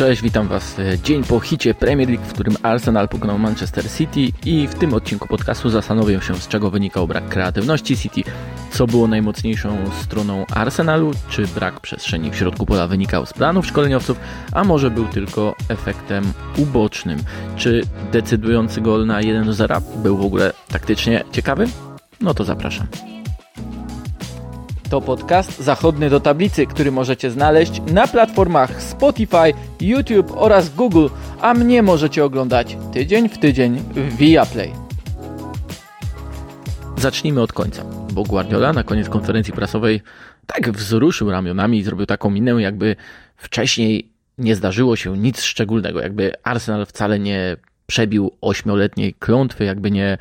Cześć, witam Was dzień po hicie Premier League, w którym Arsenal pokonał Manchester City i w tym odcinku podcastu zastanowię się, z czego wynikał brak kreatywności City, co było najmocniejszą stroną Arsenalu, czy brak przestrzeni w środku pola wynikał z planów szkoleniowców, a może był tylko efektem ubocznym. Czy decydujący gol na 1-0 był w ogóle taktycznie ciekawy? No to zapraszam. To podcast zachodny do tablicy, który możecie znaleźć na platformach Spotify, YouTube oraz Google, a mnie możecie oglądać tydzień w tydzień w Viaplay. Zacznijmy od końca, bo Guardiola na koniec konferencji prasowej tak wzruszył ramionami i zrobił taką minę, jakby wcześniej nie zdarzyło się nic szczególnego, jakby Arsenal wcale nie przebił ośmioletniej klątwy, jakby nie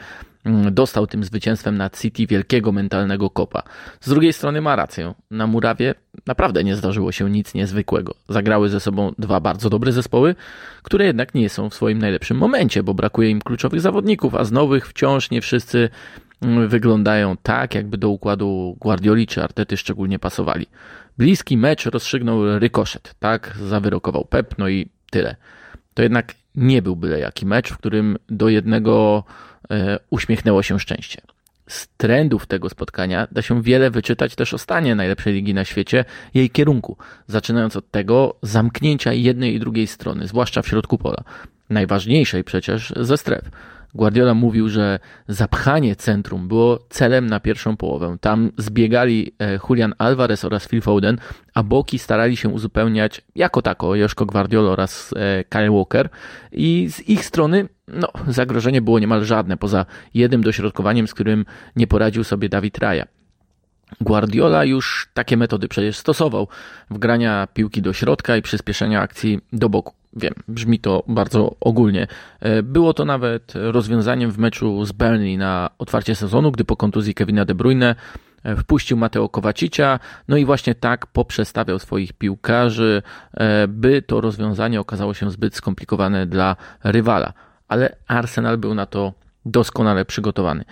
dostał tym zwycięstwem nad City wielkiego mentalnego kopa. Z drugiej strony ma rację. Na Murawie naprawdę nie zdarzyło się nic niezwykłego. Zagrały ze sobą dwa bardzo dobre zespoły, które jednak nie są w swoim najlepszym momencie, bo brakuje im kluczowych zawodników, a z nowych wciąż nie wszyscy mm, wyglądają tak, jakby do układu Guardioli czy Artety szczególnie pasowali. Bliski mecz rozstrzygnął rykoszet, tak zawyrokował Pep, no i tyle. To jednak nie był byle jaki mecz, w którym do jednego E, uśmiechnęło się szczęście. Z trendów tego spotkania da się wiele wyczytać też o stanie najlepszej ligi na świecie, jej kierunku, zaczynając od tego zamknięcia jednej i drugiej strony, zwłaszcza w środku pola, najważniejszej przecież ze stref. Guardiola mówił, że zapchanie centrum było celem na pierwszą połowę. Tam zbiegali e, Julian Alvarez oraz Phil Foden, a boki starali się uzupełniać jako tako Joszko Guardiola oraz e, Kyle Walker i z ich strony no, zagrożenie było niemal żadne, poza jednym dośrodkowaniem, z którym nie poradził sobie Dawid Raja. Guardiola już takie metody przecież stosował wgrania piłki do środka i przyspieszenia akcji do boku. Wiem, brzmi to bardzo ogólnie. E, było to nawet rozwiązaniem w meczu z Burnley na otwarcie sezonu, gdy po kontuzji Kevina De Bruyne e, wpuścił Mateo Kowacicia, no i właśnie tak poprzestawiał swoich piłkarzy, e, by to rozwiązanie okazało się zbyt skomplikowane dla rywala. Ale Arsenal był na to doskonale przygotowany.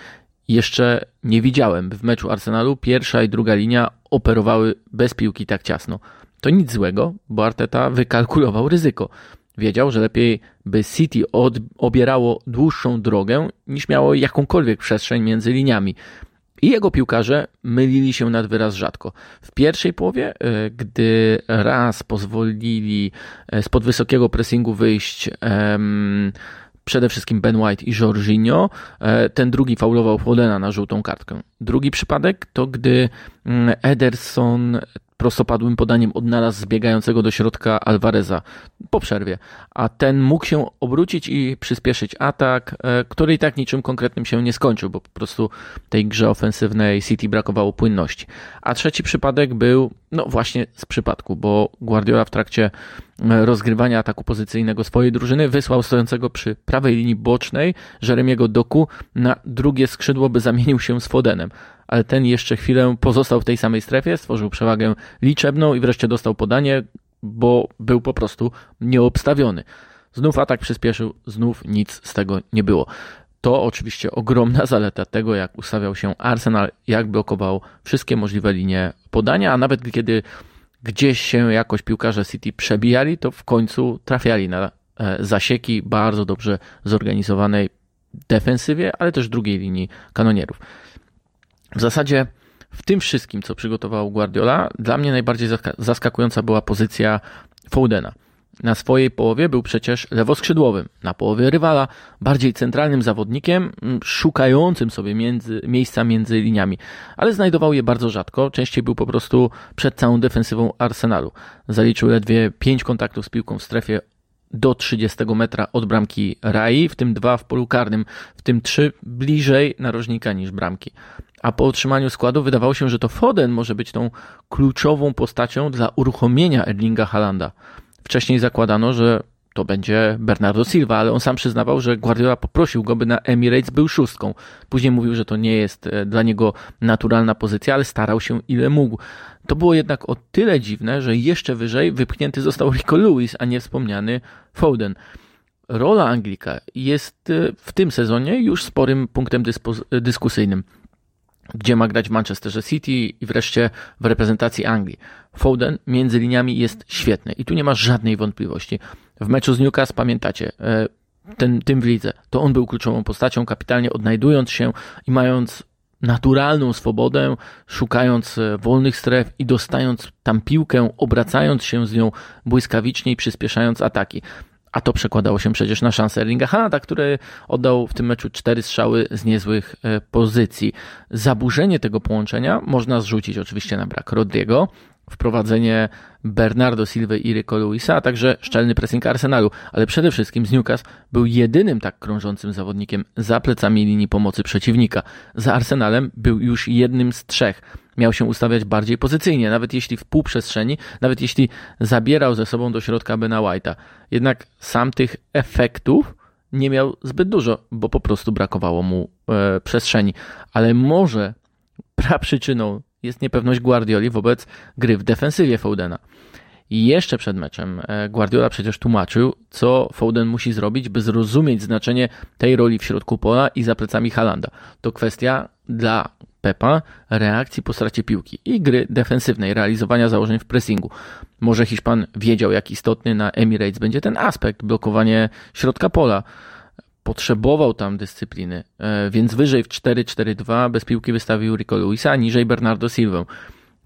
Jeszcze nie widziałem, by w meczu Arsenalu pierwsza i druga linia operowały bez piłki tak ciasno. To nic złego, bo Arteta wykalkulował ryzyko. Wiedział, że lepiej by City od, obierało dłuższą drogę niż miało jakąkolwiek przestrzeń między liniami. I jego piłkarze mylili się nad wyraz rzadko. W pierwszej połowie, e, gdy raz pozwolili e, spod wysokiego pressingu wyjść um, przede wszystkim Ben White i Jorginho. E, ten drugi faulował Fodena na żółtą kartkę. Drugi przypadek to gdy Ederson prostopadłym podaniem odnalazł zbiegającego do środka Alvareza po przerwie, a ten mógł się obrócić i przyspieszyć atak, e, który i tak niczym konkretnym się nie skończył, bo po prostu tej grze ofensywnej City brakowało płynności. A trzeci przypadek był, no właśnie z przypadku, bo Guardiola w trakcie e, rozgrywania ataku pozycyjnego swojej drużyny wysłał stojącego przy prawej linii bocznej Jeremiego Doku na drugie skrzydło, by zamienił się z Fodenem ale ten jeszcze chwilę pozostał w tej samej strefie, stworzył przewagę liczebną i wreszcie dostał podanie, bo był po prostu nieobstawiony. Znów atak przyspieszył, znów nic z tego nie było. To oczywiście ogromna zaleta tego, jak ustawiał się Arsenal, jak blokował wszystkie możliwe linie podania, a nawet kiedy gdzieś się jakoś piłkarze City przebijali, to w końcu trafiali na e, zasieki bardzo dobrze zorganizowanej defensywie, ale też drugiej linii kanonierów. W zasadzie w tym wszystkim, co przygotował Guardiola, dla mnie najbardziej zaskakująca była pozycja Foudena. Na swojej połowie był przecież lewoskrzydłowym, na połowie rywala bardziej centralnym zawodnikiem, szukającym sobie między, miejsca między liniami, ale znajdował je bardzo rzadko, częściej był po prostu przed całą defensywą Arsenalu. Zaliczył ledwie 5 kontaktów z piłką w strefie do 30 metra od bramki Rai, w tym dwa w polu karnym, w tym trzy bliżej narożnika niż bramki a po otrzymaniu składu wydawało się, że to Foden może być tą kluczową postacią dla uruchomienia Erlinga Halanda. Wcześniej zakładano, że to będzie Bernardo Silva, ale on sam przyznawał, że Guardiola poprosił go, by na Emirates był szóstką. Później mówił, że to nie jest e, dla niego naturalna pozycja, ale starał się ile mógł. To było jednak o tyle dziwne, że jeszcze wyżej wypchnięty został Rico Lewis, a nie wspomniany Foden. Rola Anglika jest e, w tym sezonie już sporym punktem dyskusyjnym. gdzie ma grać w Manchesterze City i wreszcie w reprezentacji Anglii. Foden między liniami jest świetny i tu nie ma żadnej wątpliwości. W meczu z Newcastle pamiętacie, e, ten, tym w lidze, to on był kluczową postacią, kapitalnie odnajdując się i mając naturalną swobodę, szukając e, wolnych stref i dostając tam piłkę, obracając się z nią błyskawicznie i przyspieszając ataki. A to przekładało się przecież na szansę Erlinga Haaland, który oddał w tym meczu cztery strzały z niezłych e, pozycji. Zaburzenie tego połączenia można zrzucić oczywiście na brak Rodriego, wprowadzenie Bernardo Silva i Rico Luisa, a także szczelny pressing Arsenalu, ale przede wszystkim z Newcastle był jedynym tak krążącym zawodnikiem za plecami linii pomocy przeciwnika. Za Arsenalem był już jednym z trzech. Miał się ustawiać bardziej pozycyjnie, nawet jeśli w półprzestrzeni, nawet jeśli zabierał ze sobą do środka Bena White'a. Jednak sam tych efektów nie miał zbyt dużo, bo po prostu brakowało mu e, przestrzeni. Ale może praprzyczyną jest niepewność Guardioli wobec gry w defensywie Foudena. I jeszcze przed meczem e, Guardiola przecież tłumaczył, co Foden musi zrobić, by zrozumieć znaczenie tej roli w środku pola i za plecami Halanda. To kwestia dla Pepa reakcji po stracie piłki i gry defensywnej, realizowania założeń w pressingu. Może Hiszpan wiedział, jak istotny na Emirates będzie ten aspekt, blokowanie środka pola potrzebował tam dyscypliny, e, więc wyżej w 4-4-2 bez piłki wystawił Rico Luisa, niżej Bernardo Silva.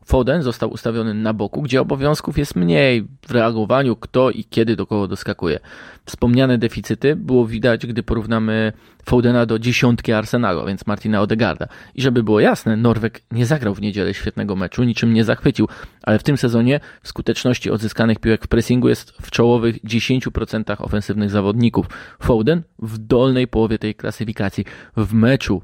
Foden został ustawiony na boku, gdzie obowiązków jest mniej w reagowaniu, kto i kiedy do kogo doskakuje. Wspomniane deficyty było widać, gdy porównamy Fodena do dziesiątki Arsenalu, więc Martina Odegarda. I żeby było jasne, Norweg nie zagrał w niedzielę świetnego meczu, niczym nie zachwycił, ale w tym sezonie w skuteczności odzyskanych piłek w pressingu jest w czołowych 10% ofensywnych zawodników. Foden w dolnej połowie tej klasyfikacji. W meczu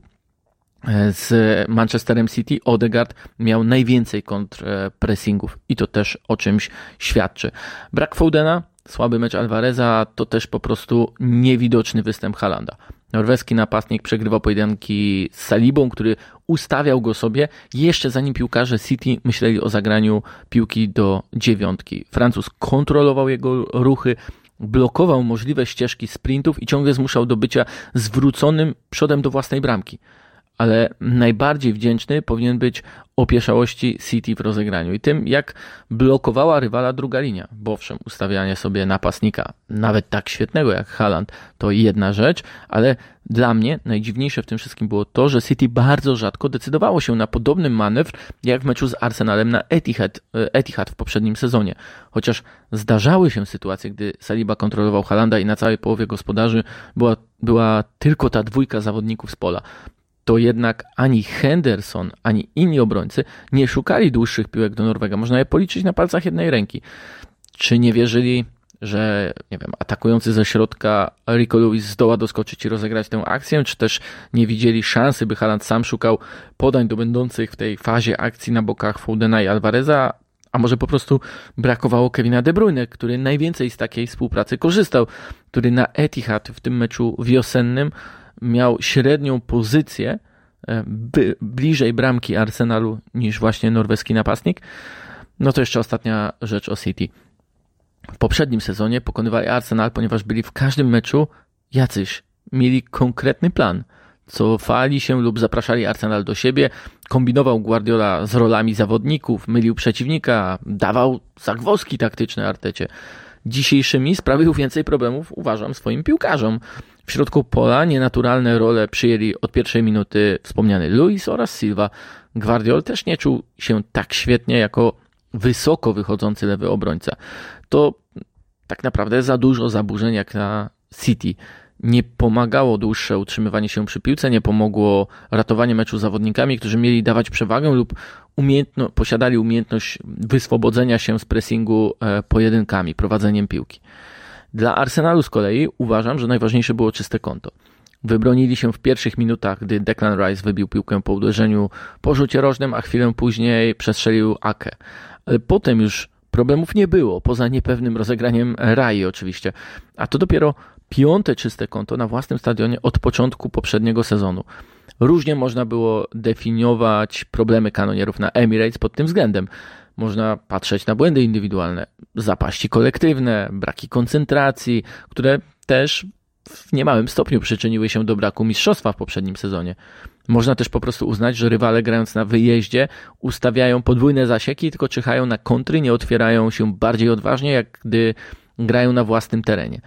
z Manchesterem City Odegaard miał najwięcej kontrpressingów i to też o czymś świadczy. Brak Fodena, słaby mecz Alvareza to też po prostu niewidoczny występ Halanda. Norweski napastnik przegrywał pojedynki z Salibą, który ustawiał go sobie jeszcze zanim piłkarze City myśleli o zagraniu piłki do dziewiątki. Francuz kontrolował jego ruchy, blokował możliwe ścieżki sprintów i ciągle zmuszał do bycia zwróconym przodem do własnej bramki ale najbardziej wdzięczny powinien być opieszałości City w rozegraniu i tym, jak blokowała rywala druga linia. Bo owszem, ustawianie sobie napastnika, nawet tak świetnego jak Haaland, to jedna rzecz, ale dla mnie najdziwniejsze w tym wszystkim było to, że City bardzo rzadko decydowało się na podobny manewr jak w meczu z Arsenalem na Etihad, Etihad w poprzednim sezonie. Chociaż zdarzały się sytuacje, gdy Saliba kontrolował Halanda i na całej połowie gospodarzy była, była tylko ta dwójka zawodników z pola to jednak ani Henderson, ani inni obrońcy nie szukali dłuższych piłek do Norwega. Można je policzyć na palcach jednej ręki. Czy nie wierzyli, że nie wiem, atakujący ze środka Rico Lewis zdoła doskoczyć i rozegrać tę akcję, czy też nie widzieli szansy, by Haaland sam szukał podań do będących w tej fazie akcji na bokach Foudena i Alvareza, a może po prostu brakowało Kevina De Bruyne, który najwięcej z takiej współpracy korzystał, który na Etihad w tym meczu wiosennym miał średnią pozycję e, bliżej bramki Arsenalu niż właśnie norweski napastnik. No to jeszcze ostatnia rzecz o City. W poprzednim sezonie pokonywali Arsenal, ponieważ byli w każdym meczu jacyś. Mieli konkretny plan. Cofali się lub zapraszali Arsenal do siebie. Kombinował Guardiola z rolami zawodników, mylił przeciwnika, dawał zagwozdki taktyczne Artecie. Dzisiejszymi sprawił więcej problemów, uważam, swoim piłkarzom. W środku pola nienaturalne role przyjęli od pierwszej minuty wspomniany Luis oraz Silva. Guardiol też nie czuł się tak świetnie jako wysoko wychodzący lewy obrońca. To tak naprawdę za dużo zaburzeń jak na City. Nie pomagało dłuższe utrzymywanie się przy piłce, nie pomogło ratowanie meczu zawodnikami, którzy mieli dawać przewagę lub umiejętno, posiadali umiejętność wyswobodzenia się z pressingu e, pojedynkami, prowadzeniem piłki. Dla Arsenalu z kolei uważam, że najważniejsze było czyste konto. Wybronili się w pierwszych minutach, gdy Declan Rice wybił piłkę po uderzeniu po rzucie rożnym, a chwilę później przestrzelił Ake. Ale potem już problemów nie było, poza niepewnym rozegraniem Rai oczywiście. A to dopiero piąte czyste konto na własnym stadionie od początku poprzedniego sezonu. Różnie można było definiować problemy kanonierów na Emirates pod tym względem. Można patrzeć na błędy indywidualne, zapaści kolektywne, braki koncentracji, które też w niemałym stopniu przyczyniły się do braku mistrzostwa w poprzednim sezonie. Można też po prostu uznać, że rywale grając na wyjeździe ustawiają podwójne zasieki, tylko czyhają na kontry, nie otwierają się bardziej odważnie, jak gdy grają na własnym terenie.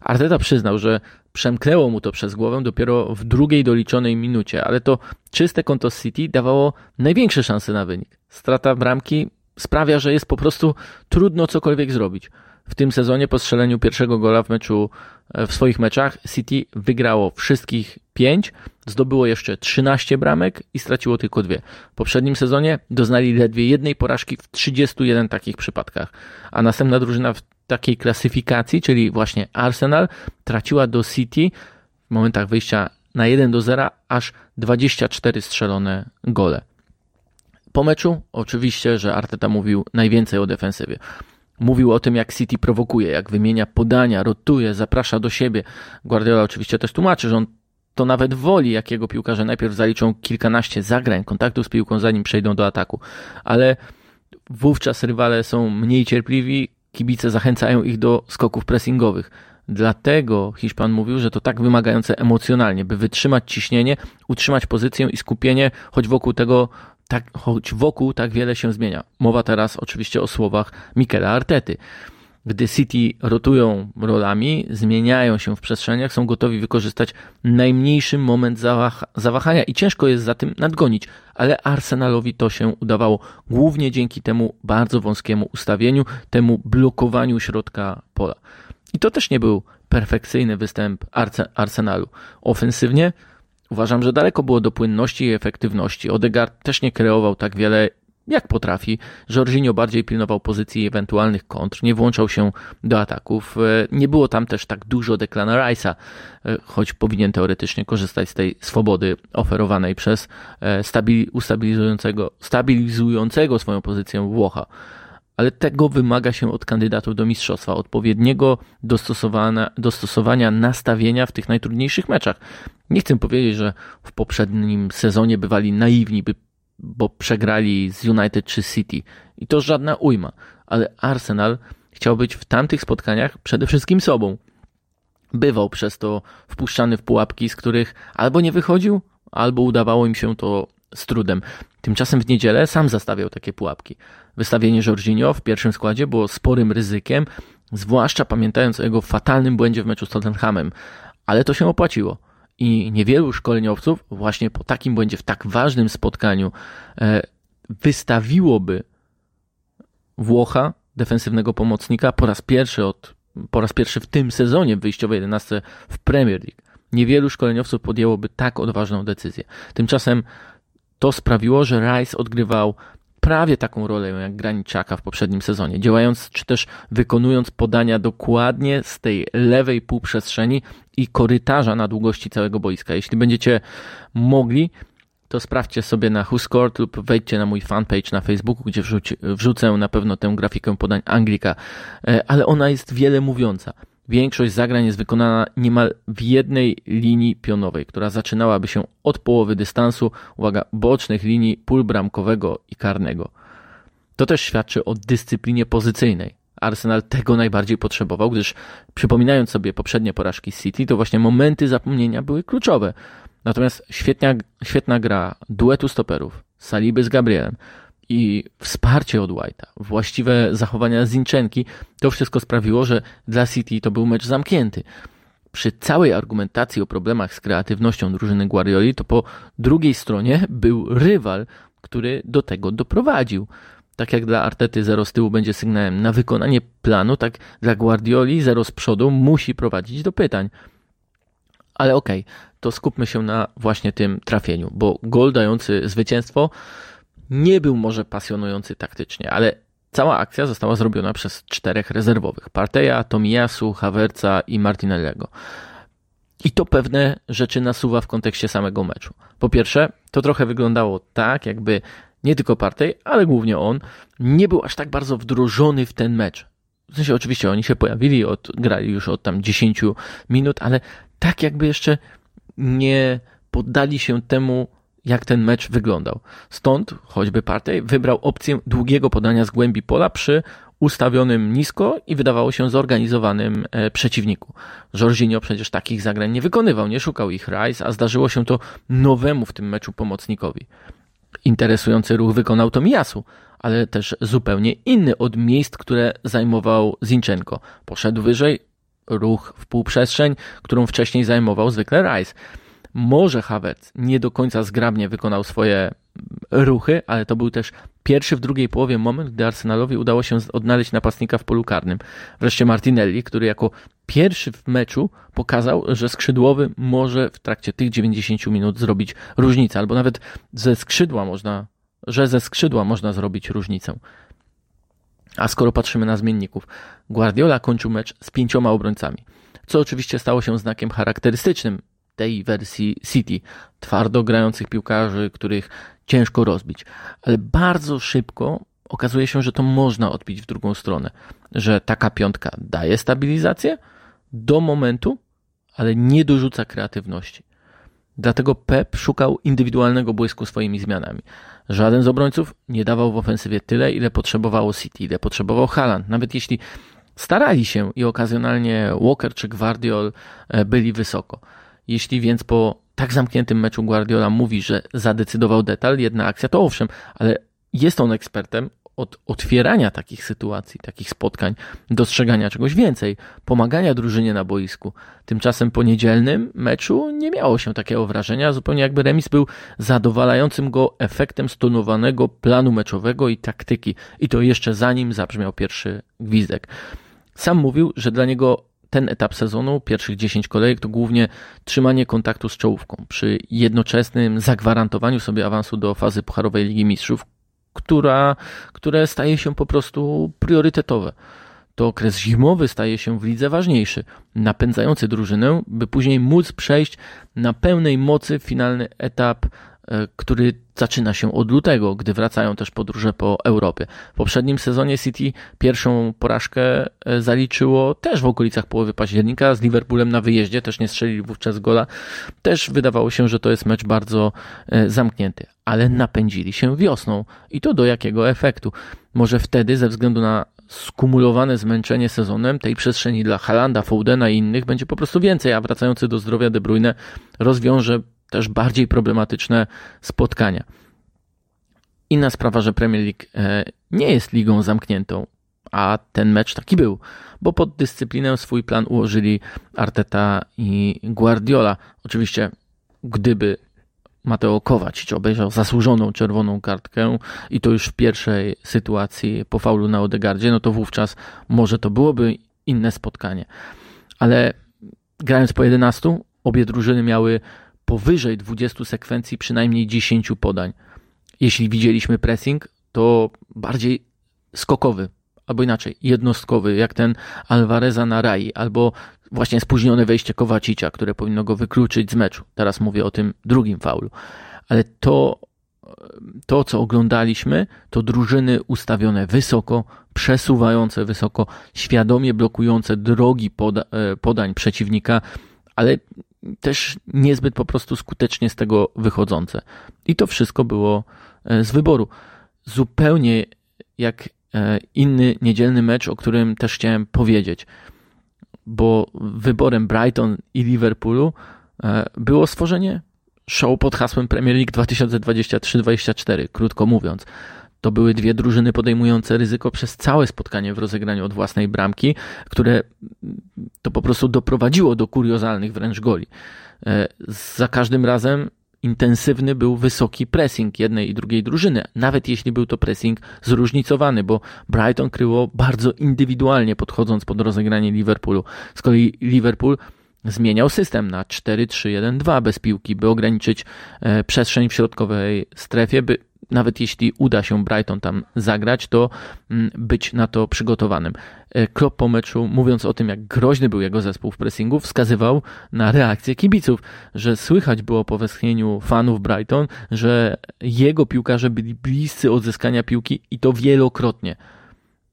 Arteta przyznał, że przemknęło mu to przez głowę dopiero w drugiej doliczonej minucie, ale to czyste konto City dawało największe szanse na wynik. Strata bramki sprawia, że jest po prostu trudno cokolwiek zrobić. W tym sezonie po strzeleniu pierwszego gola w meczu w swoich meczach City wygrało wszystkich 5, zdobyło jeszcze 13 bramek i straciło tylko dwie. W poprzednim sezonie doznali ledwie jednej porażki w 31 takich przypadkach, a następna drużyna w takiej klasyfikacji, czyli właśnie Arsenal, traciła do City w momentach wyjścia na 1 do 0 aż 24 strzelone gole. Po meczu oczywiście, że Arteta mówił najwięcej o defensywie. Mówił o tym, jak City prowokuje, jak wymienia podania, rotuje, zaprasza do siebie. Guardiola oczywiście też tłumaczy, że on to nawet woli, jakiego piłkarze najpierw zaliczą kilkanaście zagrań, kontaktów z piłką, zanim przejdą do ataku. Ale wówczas rywale są mniej cierpliwi, kibice zachęcają ich do skoków pressingowych. Dlatego Hiszpan mówił, że to tak wymagające emocjonalnie, by wytrzymać ciśnienie, utrzymać pozycję i skupienie, choć wokół tego tak, choć wokół tak wiele się zmienia. Mowa teraz oczywiście o słowach Mikela Artety. Gdy City rotują rolami, zmieniają się w przestrzeniach, są gotowi wykorzystać najmniejszy moment zawah zawahania i ciężko jest za tym nadgonić, ale Arsenalowi to się udawało głównie dzięki temu bardzo wąskiemu ustawieniu, temu blokowaniu środka pola. I to też nie był perfekcyjny występ Arsenalu. Ofensywnie Uważam, że daleko było do płynności i efektywności. Odegaard też nie kreował tak wiele, jak potrafi. Jorginho bardziej pilnował pozycji ewentualnych kontr, nie włączał się do ataków. E, nie było tam też tak dużo Declana Rice'a, e, choć powinien teoretycznie korzystać z tej swobody oferowanej przez e, ustabilizującego, stabilizującego swoją pozycję Włocha ale tego wymaga się od kandydatów do mistrzostwa, odpowiedniego dostosowania, dostosowania nastawienia w tych najtrudniejszych meczach. Nie chcę powiedzieć, że w poprzednim sezonie bywali naiwni, bo przegrali z United czy City. I to żadna ujma, ale Arsenal chciał być w tamtych spotkaniach przede wszystkim sobą. Bywał przez to wpuszczany w pułapki, z których albo nie wychodził, albo udawało im się to z trudem. Tymczasem w niedzielę sam zastawiał takie pułapki. Wystawienie Jorginho w pierwszym składzie było sporym ryzykiem, zwłaszcza pamiętając o jego fatalnym błędzie w meczu z Tottenhamem, ale to się opłaciło. I niewielu szkoleniowców właśnie po takim błędzie w tak ważnym spotkaniu e, wystawiłoby Włocha, defensywnego pomocnika, po raz pierwszy od po raz pierwszy w tym sezonie w wyjściowej 11 w Premier League. Niewielu szkoleniowców podjęłoby tak odważną decyzję. Tymczasem to sprawiło, że Rice odgrywał prawie taką rolę jak Graniczaka w poprzednim sezonie, działając czy też wykonując podania dokładnie z tej lewej półprzestrzeni i korytarza na długości całego boiska. Jeśli będziecie mogli, to sprawdźcie sobie na WhoScored lub wejdźcie na mój fanpage na Facebooku, gdzie wrzucę na pewno tę grafikę podań Anglika, e, ale ona jest wiele mówiąca. Większość zagrań jest wykonana niemal w jednej linii pionowej, która zaczynałaby się od połowy dystansu, uwaga, bocznych linii pól bramkowego i karnego. To też świadczy o dyscyplinie pozycyjnej. Arsenal tego najbardziej potrzebował, gdyż przypominając sobie poprzednie porażki City, to właśnie momenty zapomnienia były kluczowe. Natomiast świetna, świetna gra duetu stoperów, Saliby z Gabrielem, i wsparcie od White'a, właściwe zachowania Zinchenki, to wszystko sprawiło, że dla City to był mecz zamknięty. Przy całej argumentacji o problemach z kreatywnością drużyny Guardioli, to po drugiej stronie był rywal, który do tego doprowadził. Tak jak dla Artety zero z tyłu będzie sygnałem na wykonanie planu, tak dla Guardioli zero z przodu musi prowadzić do pytań. Ale okej, okay, to skupmy się na właśnie tym trafieniu, bo gol dający zwycięstwo nie był może pasjonujący taktycznie, ale cała akcja została zrobiona przez czterech rezerwowych. Parteja, Tomiyasu, Havertza i Martinellego. I to pewne rzeczy nasuwa w kontekście samego meczu. Po pierwsze, to trochę wyglądało tak, jakby nie tylko Partey, ale głównie on, nie był aż tak bardzo wdrożony w ten mecz. W sensie oczywiście oni się pojawili, od, grali już od tam 10 minut, ale tak jakby jeszcze nie poddali się temu jak ten mecz wyglądał. Stąd choćby Partey wybrał opcję długiego podania z głębi pola przy ustawionym nisko i wydawało się zorganizowanym e, przeciwniku. Jorginho przecież takich zagrań nie wykonywał, nie szukał ich Rice, a zdarzyło się to nowemu w tym meczu pomocnikowi. Interesujący ruch wykonał to Miasu, ale też zupełnie inny od miejsc, które zajmował Zinchenko. Poszedł wyżej, ruch w półprzestrzeń, którą wcześniej zajmował zwykle Rice. Może Havertz nie do końca zgrabnie wykonał swoje ruchy, ale to był też pierwszy w drugiej połowie moment, gdy Arsenalowi udało się odnaleźć napastnika w polu karnym. Wreszcie Martinelli, który jako pierwszy w meczu pokazał, że skrzydłowy może w trakcie tych 90 minut zrobić różnicę, albo nawet ze skrzydła można, że ze skrzydła można zrobić różnicę. A skoro patrzymy na zmienników, Guardiola kończył mecz z pięcioma obrońcami, co oczywiście stało się znakiem charakterystycznym tej wersji City, twardo grających piłkarzy, których ciężko rozbić. Ale bardzo szybko okazuje się, że to można odbić w drugą stronę, że taka piątka daje stabilizację do momentu, ale nie dorzuca kreatywności. Dlatego Pep szukał indywidualnego błysku swoimi zmianami. Żaden z obrońców nie dawał w ofensywie tyle, ile potrzebowało City, ile potrzebował Haaland. Nawet jeśli starali się i okazjonalnie Walker czy Guardiol e, byli wysoko. Jeśli więc po tak zamkniętym meczu Guardiola mówi, że zadecydował detal, jedna akcja, to owszem, ale jest on ekspertem od otwierania takich sytuacji, takich spotkań, dostrzegania czegoś więcej, pomagania drużynie na boisku. Tymczasem po niedzielnym meczu nie miało się takiego wrażenia, zupełnie jakby remis był zadowalającym go efektem stonowanego planu meczowego i taktyki. I to jeszcze zanim zabrzmiał pierwszy gwizdek. Sam mówił, że dla niego ten etap sezonu, pierwszych 10 kolejek, to głównie trzymanie kontaktu z czołówką przy jednoczesnym zagwarantowaniu sobie awansu do fazy Pucharowej Ligi Mistrzów, która, które staje się po prostu priorytetowe. To okres zimowy staje się w lidze ważniejszy, napędzający drużynę, by później móc przejść na pełnej mocy finalny etap który zaczyna się od lutego, gdy wracają też podróże po Europie. W poprzednim sezonie City pierwszą porażkę e, zaliczyło też w okolicach połowy października z Liverpoolem na wyjeździe, też nie strzelili wówczas gola. Też wydawało się, że to jest mecz bardzo e, zamknięty, ale napędzili się wiosną. I to do jakiego efektu? Może wtedy ze względu na skumulowane zmęczenie sezonem, tej przestrzeni dla Halanda, Foudena i innych będzie po prostu więcej, a wracający do zdrowia De Bruyne rozwiąże też bardziej problematyczne spotkania. Inna sprawa, że Premier League e, nie jest ligą zamkniętą, a ten mecz taki był, bo pod dyscyplinę swój plan ułożyli Arteta i Guardiola. Oczywiście, gdyby Mateo Kowacic obejrzał zasłużoną czerwoną kartkę i to już w pierwszej sytuacji po faulu na Odegardzie, no to wówczas może to byłoby inne spotkanie. Ale grając po 11, obie drużyny miały powyżej 20 sekwencji przynajmniej 10 podań. Jeśli widzieliśmy pressing, to bardziej skokowy, albo inaczej, jednostkowy, jak ten Alvareza na Rai, albo właśnie spóźnione wejście Kowacicia, które powinno go wykluczyć z meczu. Teraz mówię o tym drugim faulu. Ale to, to co oglądaliśmy, to drużyny ustawione wysoko, przesuwające wysoko, świadomie blokujące drogi poda e, podań przeciwnika, ale też niezbyt po prostu skutecznie z tego wychodzące. I to wszystko było e, z wyboru. Zupełnie jak e, inny niedzielny mecz, o którym też chciałem powiedzieć, bo wyborem Brighton i Liverpoolu e, było stworzenie show pod hasłem Premier League 2023-2024, krótko mówiąc. To były dwie drużyny podejmujące ryzyko przez całe spotkanie w rozegraniu od własnej bramki, które to po prostu doprowadziło do kuriozalnych wręcz goli. E, za każdym razem intensywny był wysoki pressing jednej i drugiej drużyny, nawet jeśli był to pressing zróżnicowany, bo Brighton kryło bardzo indywidualnie podchodząc pod rozegranie Liverpoolu. Z kolei Liverpool zmieniał system na 4-3-1-2 bez piłki, by ograniczyć e, przestrzeń w środkowej strefie, by nawet jeśli uda się Brighton tam zagrać, to mm, być na to przygotowanym. E, Klopp po meczu, mówiąc o tym, jak groźny był jego zespół w pressingu, wskazywał na reakcję kibiców, że słychać było po westchnieniu fanów Brighton, że jego piłkarze byli bliscy odzyskania piłki i to wielokrotnie.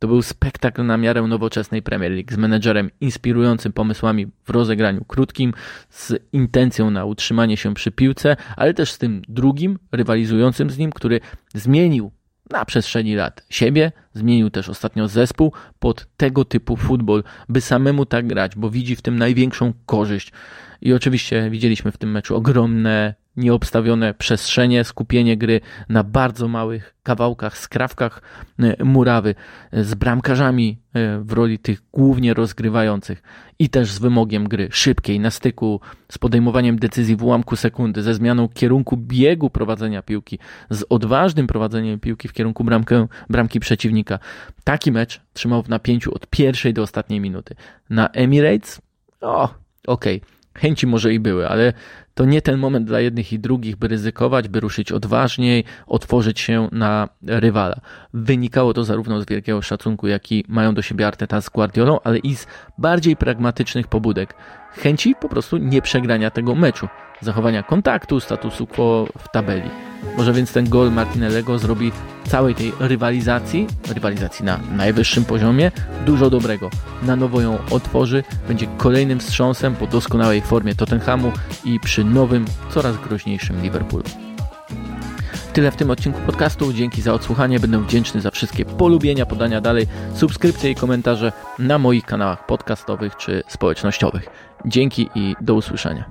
To był spektakl na miarę nowoczesnej Premier League z menedżerem inspirującym pomysłami w rozegraniu krótkim, z intencją na utrzymanie się przy piłce, ale też z tym drugim, rywalizującym z nim, który zmienił na przestrzeni lat siebie, zmienił też ostatnio zespół pod tego typu futbol, by samemu tak grać, bo widzi w tym największą korzyść. I oczywiście widzieliśmy w tym meczu ogromne nieobstawione przestrzenie, skupienie gry na bardzo małych kawałkach, skrawkach e, murawy, e, z bramkarzami e, w roli tych głównie rozgrywających i też z wymogiem gry szybkiej, na styku, z podejmowaniem decyzji w ułamku sekundy, ze zmianą kierunku biegu prowadzenia piłki, z odważnym prowadzeniem piłki w kierunku bramkę, bramki przeciwnika. Taki mecz trzymał w napięciu od pierwszej do ostatniej minuty. Na Emirates? O, okej. Okay chęci może i były, ale to nie ten moment dla jednych i drugich, by ryzykować, by ruszyć odważniej, otworzyć się na rywala. Wynikało to zarówno z wielkiego szacunku, jaki mają do siebie Arteta z Guardiolą, ale i z bardziej pragmatycznych pobudek. Chęci po prostu nie przegrania tego meczu, zachowania kontaktu, statusu quo w tabeli. Może więc ten gol Martinellego zrobi całej tej rywalizacji, rywalizacji na najwyższym poziomie, dużo dobrego. Na nowo ją otworzy, będzie kolejnym wstrząsem po doskonałej formie Tottenhamu i przy nowym, coraz groźniejszym Liverpoolu. Tyle w tym odcinku podcastu. Dzięki za odsłuchanie. Będę wdzięczny za wszystkie polubienia, podania dalej, subskrypcje i komentarze na moich kanałach podcastowych czy społecznościowych. Dzięki i do usłyszenia.